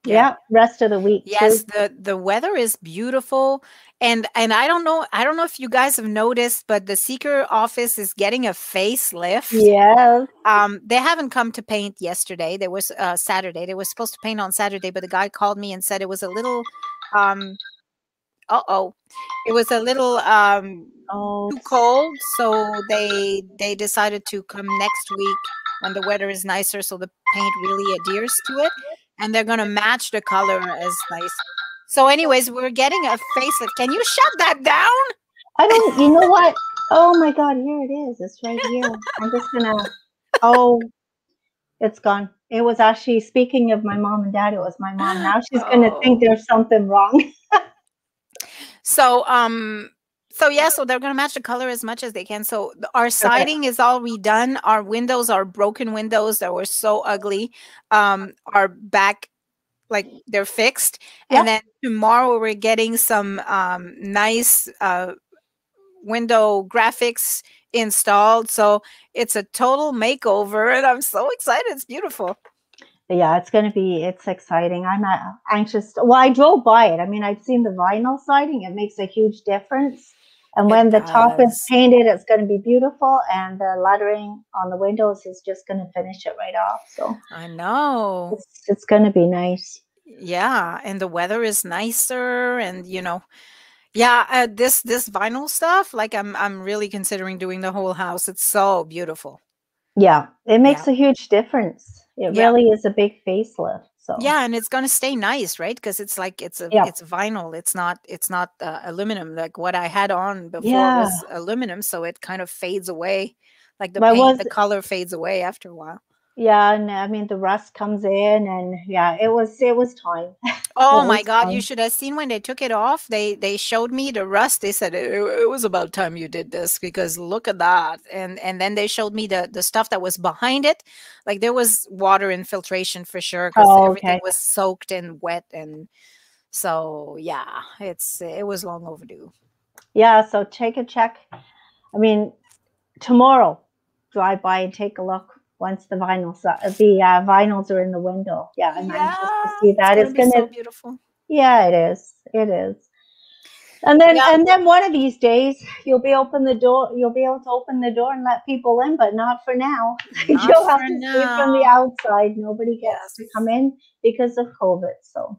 yeah. yeah. rest of the week yes too. the the weather is beautiful and and i don't know i don't know if you guys have noticed but the seeker office is getting a facelift yeah um they haven't come to paint yesterday there was uh saturday they were supposed to paint on saturday but the guy called me and said it was a little um uh-oh it was a little um oh. too cold so they they decided to come next week when the weather is nicer so the paint really adheres to it and they're going to match the color as nice. So, anyways, we're getting a facelift. Can you shut that down? I don't. You know what? Oh my God! Here it is. It's right here. I'm just gonna. Oh, it's gone. It was actually speaking of my mom and dad. It was my mom. Now she's gonna oh. think there's something wrong. so, um, so yeah, so they're gonna match the color as much as they can. So our siding okay. is all redone. Our windows are broken windows that were so ugly. Um, our back like they're fixed. Yeah. And then tomorrow we're getting some um nice uh window graphics installed. So it's a total makeover and I'm so excited. It's beautiful. Yeah, it's going to be, it's exciting. I'm anxious. Well, I drove by it. I mean, I've seen the vinyl siding. It makes a huge difference. And when the top is painted, it's going to be beautiful, and the lettering on the windows is just going to finish it right off. So I know it's, it's going to be nice. Yeah, and the weather is nicer, and you know, yeah, uh, this this vinyl stuff, like I'm I'm really considering doing the whole house. It's so beautiful. Yeah, it makes yeah. a huge difference. It yeah. really is a big facelift. So yeah, and it's gonna stay nice, right? Because it's like it's a yeah. it's vinyl. It's not it's not uh, aluminum like what I had on before yeah. was aluminum, so it kind of fades away. Like the paint, was, the color fades away after a while. Yeah, and I mean the rust comes in, and yeah, it was it was time. Oh my god, time. you should have seen when they took it off. They they showed me the rust. They said it, it, was about time you did this because look at that. And and then they showed me the the stuff that was behind it. Like there was water infiltration for sure because oh, everything was soaked and wet and so yeah, it's it was long overdue. Yeah, so take a check. I mean, tomorrow drive by and take a look once the vinyls the uh, vinyls are in the window. Yeah, I'm yeah, to see that. It's, gonna, gonna so beautiful. Yeah, it is. It is. And then yeah. and then one of these days you'll be open the door you'll be able to open the door and let people in, but not for now. Not you'll have to now. stay from the outside. Nobody gets yes. to come in because of COVID. So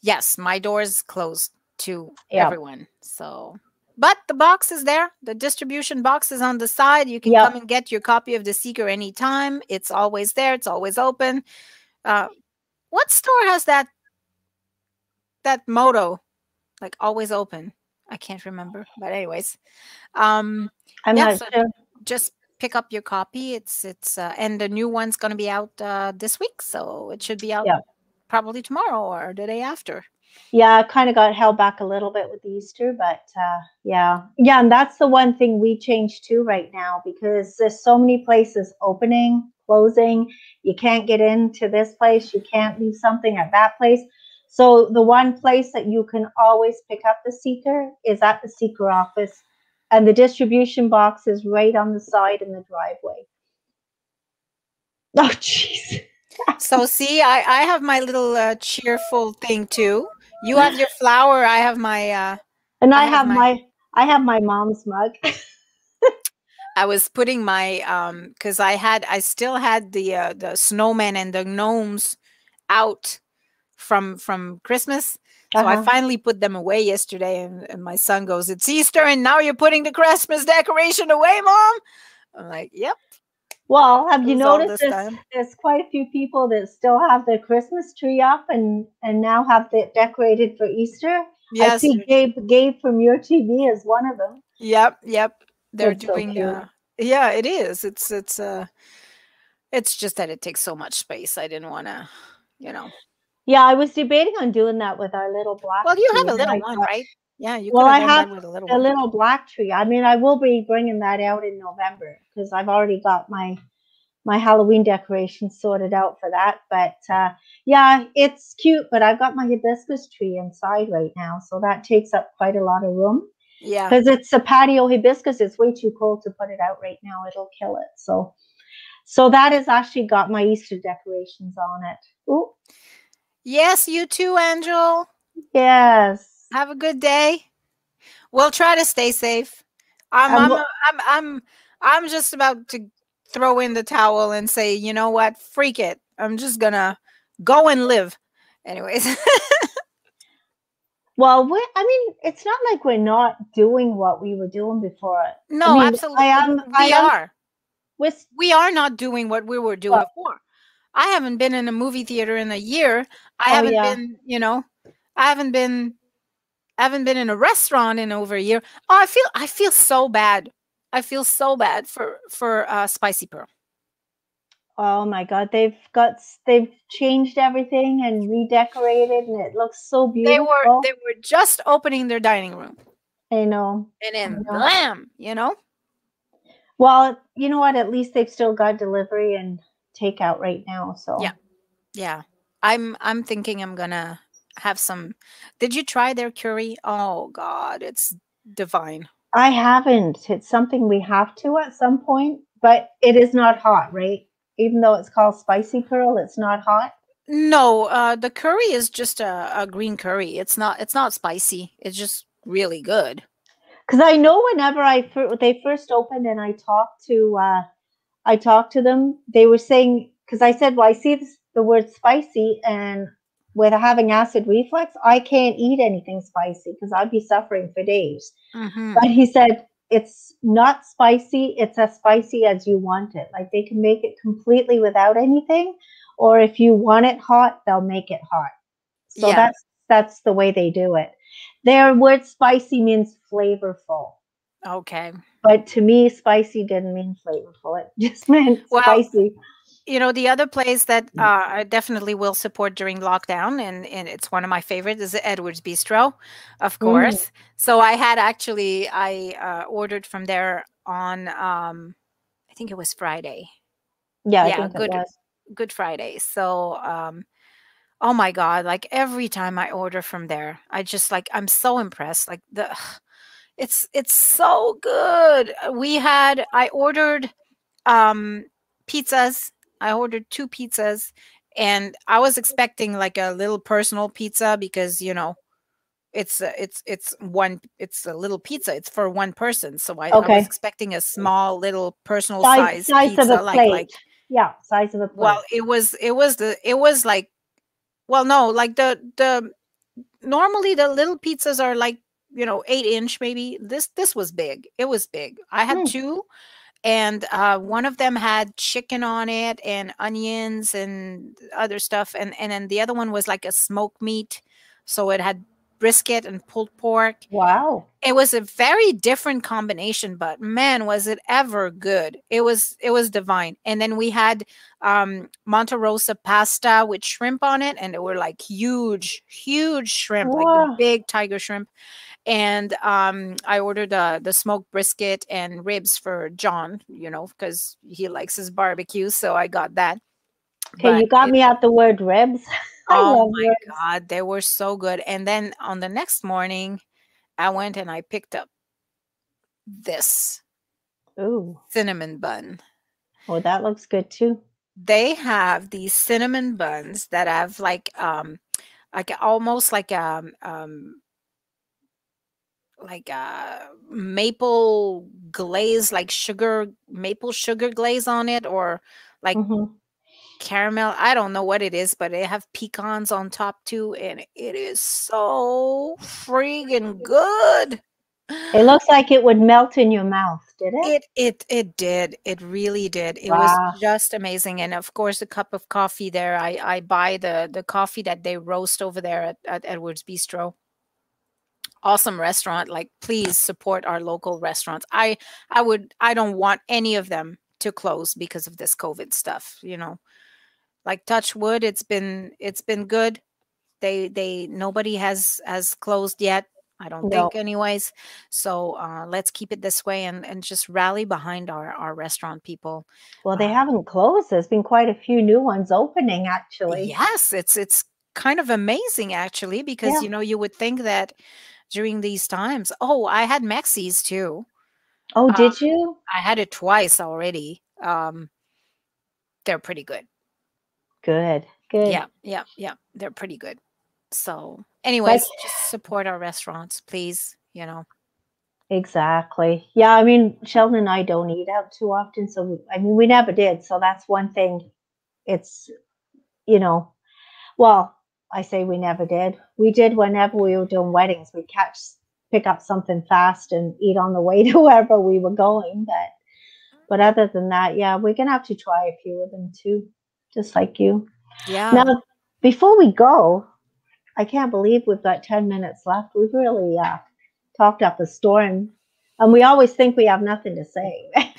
yes, my door is closed to yeah. everyone. So but the box is there. The distribution box is on the side. You can yep. come and get your copy of The Seeker anytime. It's always there. It's always open. Uh, what store has that that motto, like always open? I can't remember. But anyways, um, I'm yeah, not so sure. Just pick up your copy. It's it's uh, and the new one's going to be out uh, this week, so it should be out yep. probably tomorrow or the day after yeah, I kind of got held back a little bit with Easter, but uh, yeah, yeah, and that's the one thing we changed too right now because there's so many places opening, closing. You can't get into this place, you can't leave something at that place. So the one place that you can always pick up the seeker is at the seeker office, and the distribution box is right on the side in the driveway. Oh, jeez. so see, I I have my little uh, cheerful thing too. You have your flower. I have my. uh And I, I have, have my, my. I have my mom's mug. I was putting my um because I had I still had the uh, the snowman and the gnomes out from from Christmas. So uh-huh. I finally put them away yesterday, and, and my son goes, "It's Easter, and now you're putting the Christmas decoration away, mom." I'm like, "Yep." Well, have you noticed there's, there's, quite a few people that still have their Christmas tree up and and now have it decorated for Easter? Yes. I see Gabe Gabe from your TV is one of them. Yep, yep. They're That's doing so uh, yeah, it is. It's it's uh it's just that it takes so much space. I didn't want to, you know. Yeah, I was debating on doing that with our little black. Well, you have a little one, right? Yeah, you. Well, I have a little, a little black tree. I mean, I will be bringing that out in November because I've already got my my Halloween decorations sorted out for that. But uh, yeah, it's cute. But I've got my hibiscus tree inside right now, so that takes up quite a lot of room. Yeah, because it's a patio hibiscus. It's way too cold to put it out right now. It'll kill it. So, so that has actually got my Easter decorations on it. Ooh. Yes, you too, Angel. Yes. Have a good day. We'll try to stay safe. I'm I'm I'm I'm I'm just about to throw in the towel and say, you know what, freak it. I'm just gonna go and live. Anyways. well, we, I mean, it's not like we're not doing what we were doing before. No, I mean, absolutely. I am, we I am, are. With we are not doing what we were doing well, before. I haven't been in a movie theater in a year. I oh, haven't yeah. been, you know, I haven't been I haven't been in a restaurant in over a year. Oh, I feel I feel so bad. I feel so bad for for uh, Spicy Pearl. Oh my god, they've got they've changed everything and redecorated and it looks so beautiful. They were they were just opening their dining room. I know. And then blam, you know? Well, you know what? At least they've still got delivery and takeout right now. So yeah, yeah. I'm I'm thinking I'm gonna have some. Did you try their curry? Oh God, it's divine. I haven't. It's something we have to at some point, but it is not hot, right? Even though it's called spicy pearl, it's not hot. No, uh, the curry is just a, a green curry. It's not. It's not spicy. It's just really good. Because I know whenever I fir- they first opened and I talked to uh, I talked to them, they were saying, because I said, well, I see this, the word spicy, and with having acid reflux, I can't eat anything spicy because I'd be suffering for days. Mm-hmm. But he said, it's not spicy, it's as spicy as you want it. Like they can make it completely without anything, or if you want it hot, they'll make it hot. So yeah. that's that's the way they do it. Their word spicy means flavorful. Okay. But to me, spicy didn't mean flavorful. It just meant well, spicy. You know, the other place that mm. uh, I definitely will support during lockdown, and, and it's one of my favorites, is Edwards Bistro, of mm. course. Mm. So I had actually I uh, ordered from there on um, I think it was Friday. Yeah, yeah, good Good Friday. So um, oh my god, like every time I order from there, I just like I'm so impressed. Like the it's it's so good. We had I ordered um pizzas. I ordered two pizzas and I was expecting like a little personal pizza because, you know, it's a, it's it's one it's a little pizza. It's for one person. So I, okay. I was expecting a small little personal size, size, pizza of a like plate. like yeah, size of a plate. Well, it was it was the it was like well no, like the the normally the little pizzas are like you know eight inch maybe this this was big it was big i had mm. two and uh, one of them had chicken on it and onions and other stuff and and then the other one was like a smoked meat so it had brisket and pulled pork. Wow. It was a very different combination, but man, was it ever good. It was it was divine. And then we had um Monte Rosa pasta with shrimp on it, and they were like huge, huge shrimp, wow. like big tiger shrimp. And um I ordered uh, the smoked brisket and ribs for John, you know, because he likes his barbecue. So I got that. Okay, you got it, me out the word ribs. oh my god, they were so good. And then on the next morning, I went and I picked up this Ooh. cinnamon bun. Oh, that looks good too. They have these cinnamon buns that have like um like almost like a um, um like a uh, maple glaze like sugar maple sugar glaze on it or like mm-hmm caramel. I don't know what it is, but they have pecans on top too, and it is so freaking good. It looks like it would melt in your mouth, did it? It it it did. It really did. It wow. was just amazing. And of course, a cup of coffee there. I I buy the the coffee that they roast over there at, at Edwards Bistro. Awesome restaurant like please support our local restaurants. I i would i don't want any of them to close because of this covid stuff you know? Like touch wood it's been it's been good. They they nobody has has closed yet i don't no. think anyways. So uh, let's keep it this way and and just rally behind our our restaurant people well they uh, haven't closed. There's been quite a few new ones opening actually. Yes it's it's kind of amazing actually because yeah. you know you would think that during these times. Oh i had maxis too. Oh did um, you? I had it twice already. Um they're pretty good. Good good. Yeah yeah yeah they're pretty good. So anyways just support our restaurants please you know. Exactly. Yeah i mean sheldon and i don't eat out too often so i mean we never did so that's one thing. It's you know well I say we never did. We did whenever we were doing weddings. We'd catch, pick up something fast and eat on the way to wherever we were going. But, but other than that, yeah, we're gonna have to try a few of them too, just like you. Yeah. Now, before we go, I can't believe we've got ten minutes left. We've really uh, talked up a storm, and we always think we have nothing to say.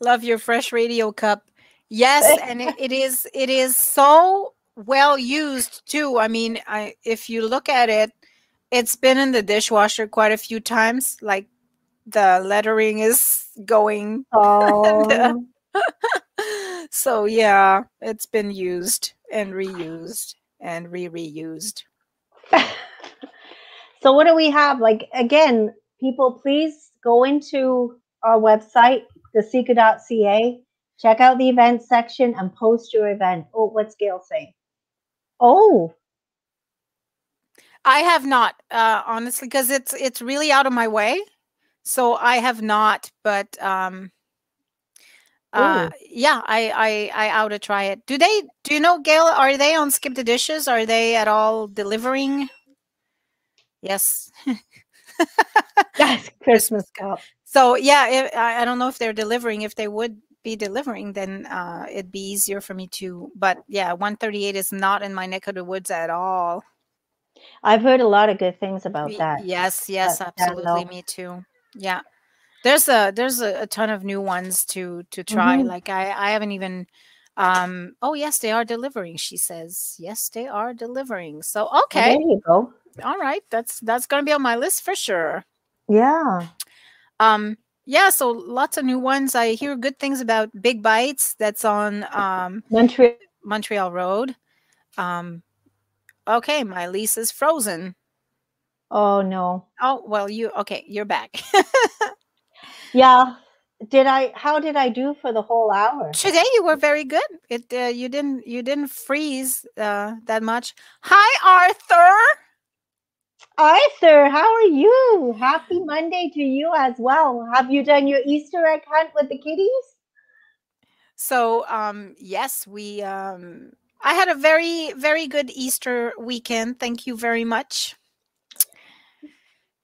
Love your fresh radio cup. Yes, and it, it is. It is so well used too. I mean, I if you look at it, it's been in the dishwasher quite a few times. Like the lettering is going. Oh. so yeah, it's been used and reused and re-reused. so what do we have? Like again, people please go into our website, theseeker.ca, check out the event section and post your event. Oh, what's Gail saying? Oh. I have not, uh, honestly, because it's it's really out of my way. So I have not, but um uh yeah, I I I ought to try it. Do they do you know, Gail, are they on Skip the Dishes? Are they at all delivering? Yes. yes, Christmas cup. So yeah, if, I, I don't know if they're delivering. If they would be delivering, then uh, it'd be easier for me to. But yeah, 138 is not in my neck of the woods at all. I've heard a lot of good things about that. Yes, yes, absolutely. Me too. Yeah. There's a there's a, a, ton of new ones to to try. Mm-hmm. Like I I haven't even um oh yes they are delivering she says yes they are delivering so okay there you go all right that's that's gonna be on my list for sure yeah um yeah, so lots of new ones. I hear good things about Big Bites. That's on um, Montreal Montreal Road. Um, okay, my lease is frozen. Oh no. Oh well, you okay? You're back. yeah. Did I? How did I do for the whole hour? Today you were very good. It uh, you didn't you didn't freeze uh, that much. Hi, Arthur. Arthur, how are you? Happy Monday to you as well. Have you done your Easter egg hunt with the kitties? So, um, yes, we. Um, I had a very, very good Easter weekend. Thank you very much.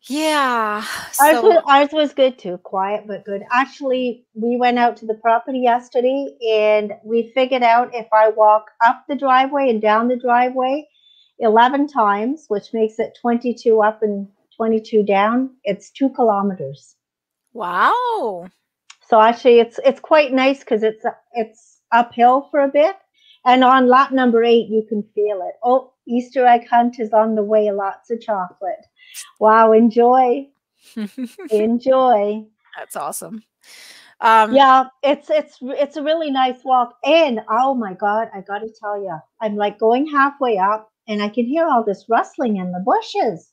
Yeah. Ours, was, ours was good too. Quiet but good. Actually, we went out to the property yesterday and we figured out if I walk up the driveway and down the driveway, 11 times, which makes it 22 up and 22 down. It's two kilometers. Wow. So actually, it's it's quite nice because it's it's uphill for a bit, and on lap number eight, you can feel it. Oh, Easter egg hunt is on the way. Lots of chocolate. Wow! Enjoy, enjoy. That's awesome. Um, yeah, it's it's it's a really nice walk, and oh my god, I got to tell you, I'm like going halfway up, and I can hear all this rustling in the bushes.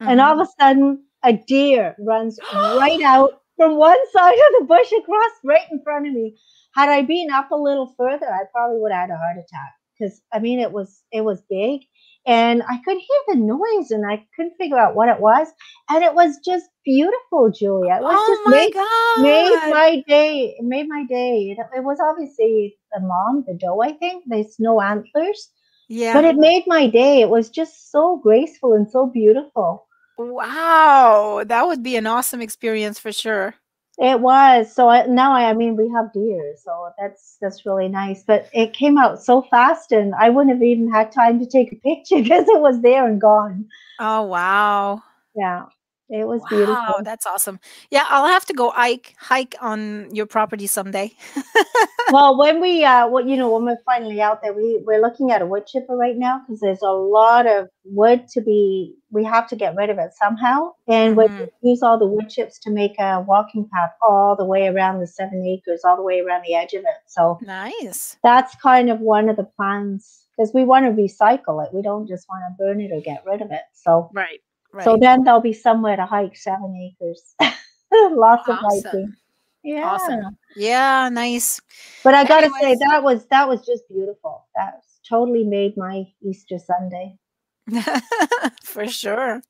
Mm-hmm. And all of a sudden, a deer runs right out from one side of the bush across right in front of me. Had I been up a little further, I probably would have had a heart attack because I mean it was it was big and I could hear the noise and I couldn't figure out what it was. And it was just beautiful, Julia. It was oh just my made, God. made my day. It made my day. It, it was obviously the mom, the doe, I think. There's no antlers. Yeah. But it made my day. It was just so graceful and so beautiful. Wow. That would be an awesome experience for sure. It was. So I, now I, I mean we have deer, so that's that's really nice. But it came out so fast and I wouldn't have even had time to take a picture because it was there and gone. Oh wow. Yeah. It was wow, beautiful. That's awesome. Yeah, I'll have to go hike hike on your property someday. well, when we uh well, you know, when we're finally out there, we we're looking at a wood chipper right now because there's a lot of wood to be we have to get rid of it somehow. And mm-hmm. we use all the wood chips to make a walking path all the way around the seven acres, all the way around the edge of it. So nice. That's kind of one of the plans because we want to recycle it. We don't just want to burn it or get rid of it. So right. Right. So then there'll be somewhere to hike seven acres. Lots awesome. of hiking. Yeah. Awesome. Yeah, nice. But I gotta Anyways. say that was that was just beautiful. That totally made my Easter Sunday. For sure.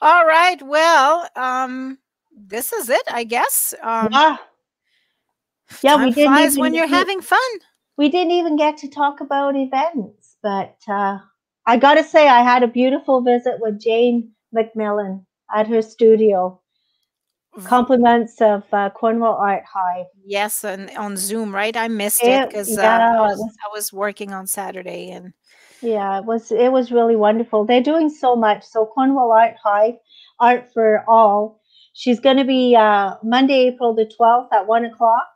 All right. Well, um, this is it, I guess. Um, yeah. Yeah, we didn't even, when you're we, having fun. We didn't even get to talk about events, but uh, I got to say, I had a beautiful visit with Jane McMillan at her studio. Compliments of uh, Cornwall Art Hive. Yes, and on Zoom, right? I missed it because yeah, uh, I, was, I was working on Saturday and yeah, it was it was really wonderful. They're doing so much. So Cornwall Art Hive, Art for All. She's going to be uh, Monday, April the twelfth at one o'clock.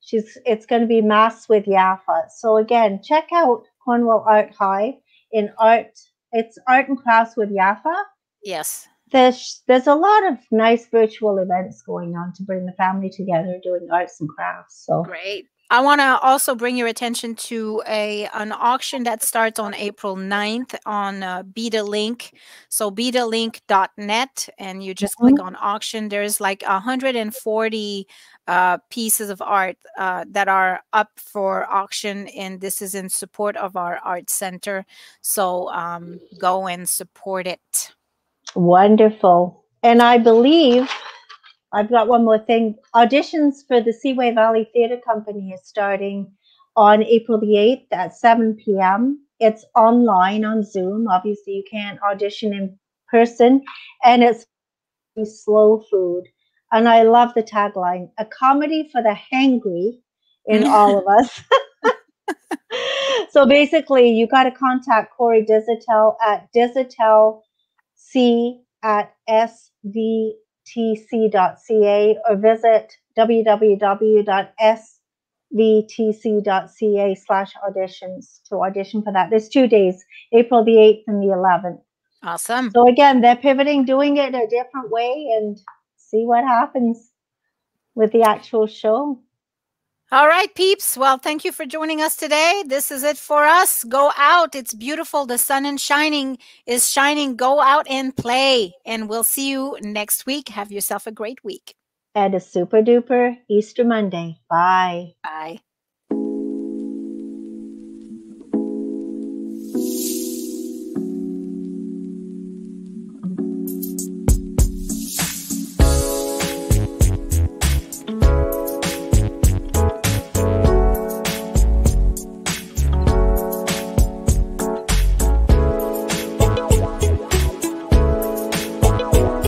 She's it's going to be Mass with Yafa. So again, check out Cornwall Art Hive in art. It's art and crafts with Yafa. Yes. There's there's a lot of nice virtual events going on to bring the family together doing arts and crafts. So great. I want to also bring your attention to a an auction that starts on April 9th on uh, BetaLink. So betalink.net and you just mm-hmm. click on auction. There's like 140 uh, pieces of art uh, that are up for auction, and this is in support of our art center. So um, go and support it. Wonderful. And I believe I've got one more thing. Auditions for the Seaway Valley Theatre Company is starting on April the 8th at 7 p.m. It's online on Zoom. Obviously, you can't audition in person, and it's slow food. And I love the tagline a comedy for the hangry in all of us. so basically, you got to contact Corey Dizitel at dizitelc at svtc.ca or visit www.svtc.ca slash auditions to audition for that. There's two days, April the 8th and the 11th. Awesome. So again, they're pivoting, doing it a different way and see what happens with the actual show. All right, peeps. Well, thank you for joining us today. This is it for us. Go out. It's beautiful. The sun is shining is shining. Go out and play. And we'll see you next week. Have yourself a great week. And a super duper Easter Monday. Bye. Bye.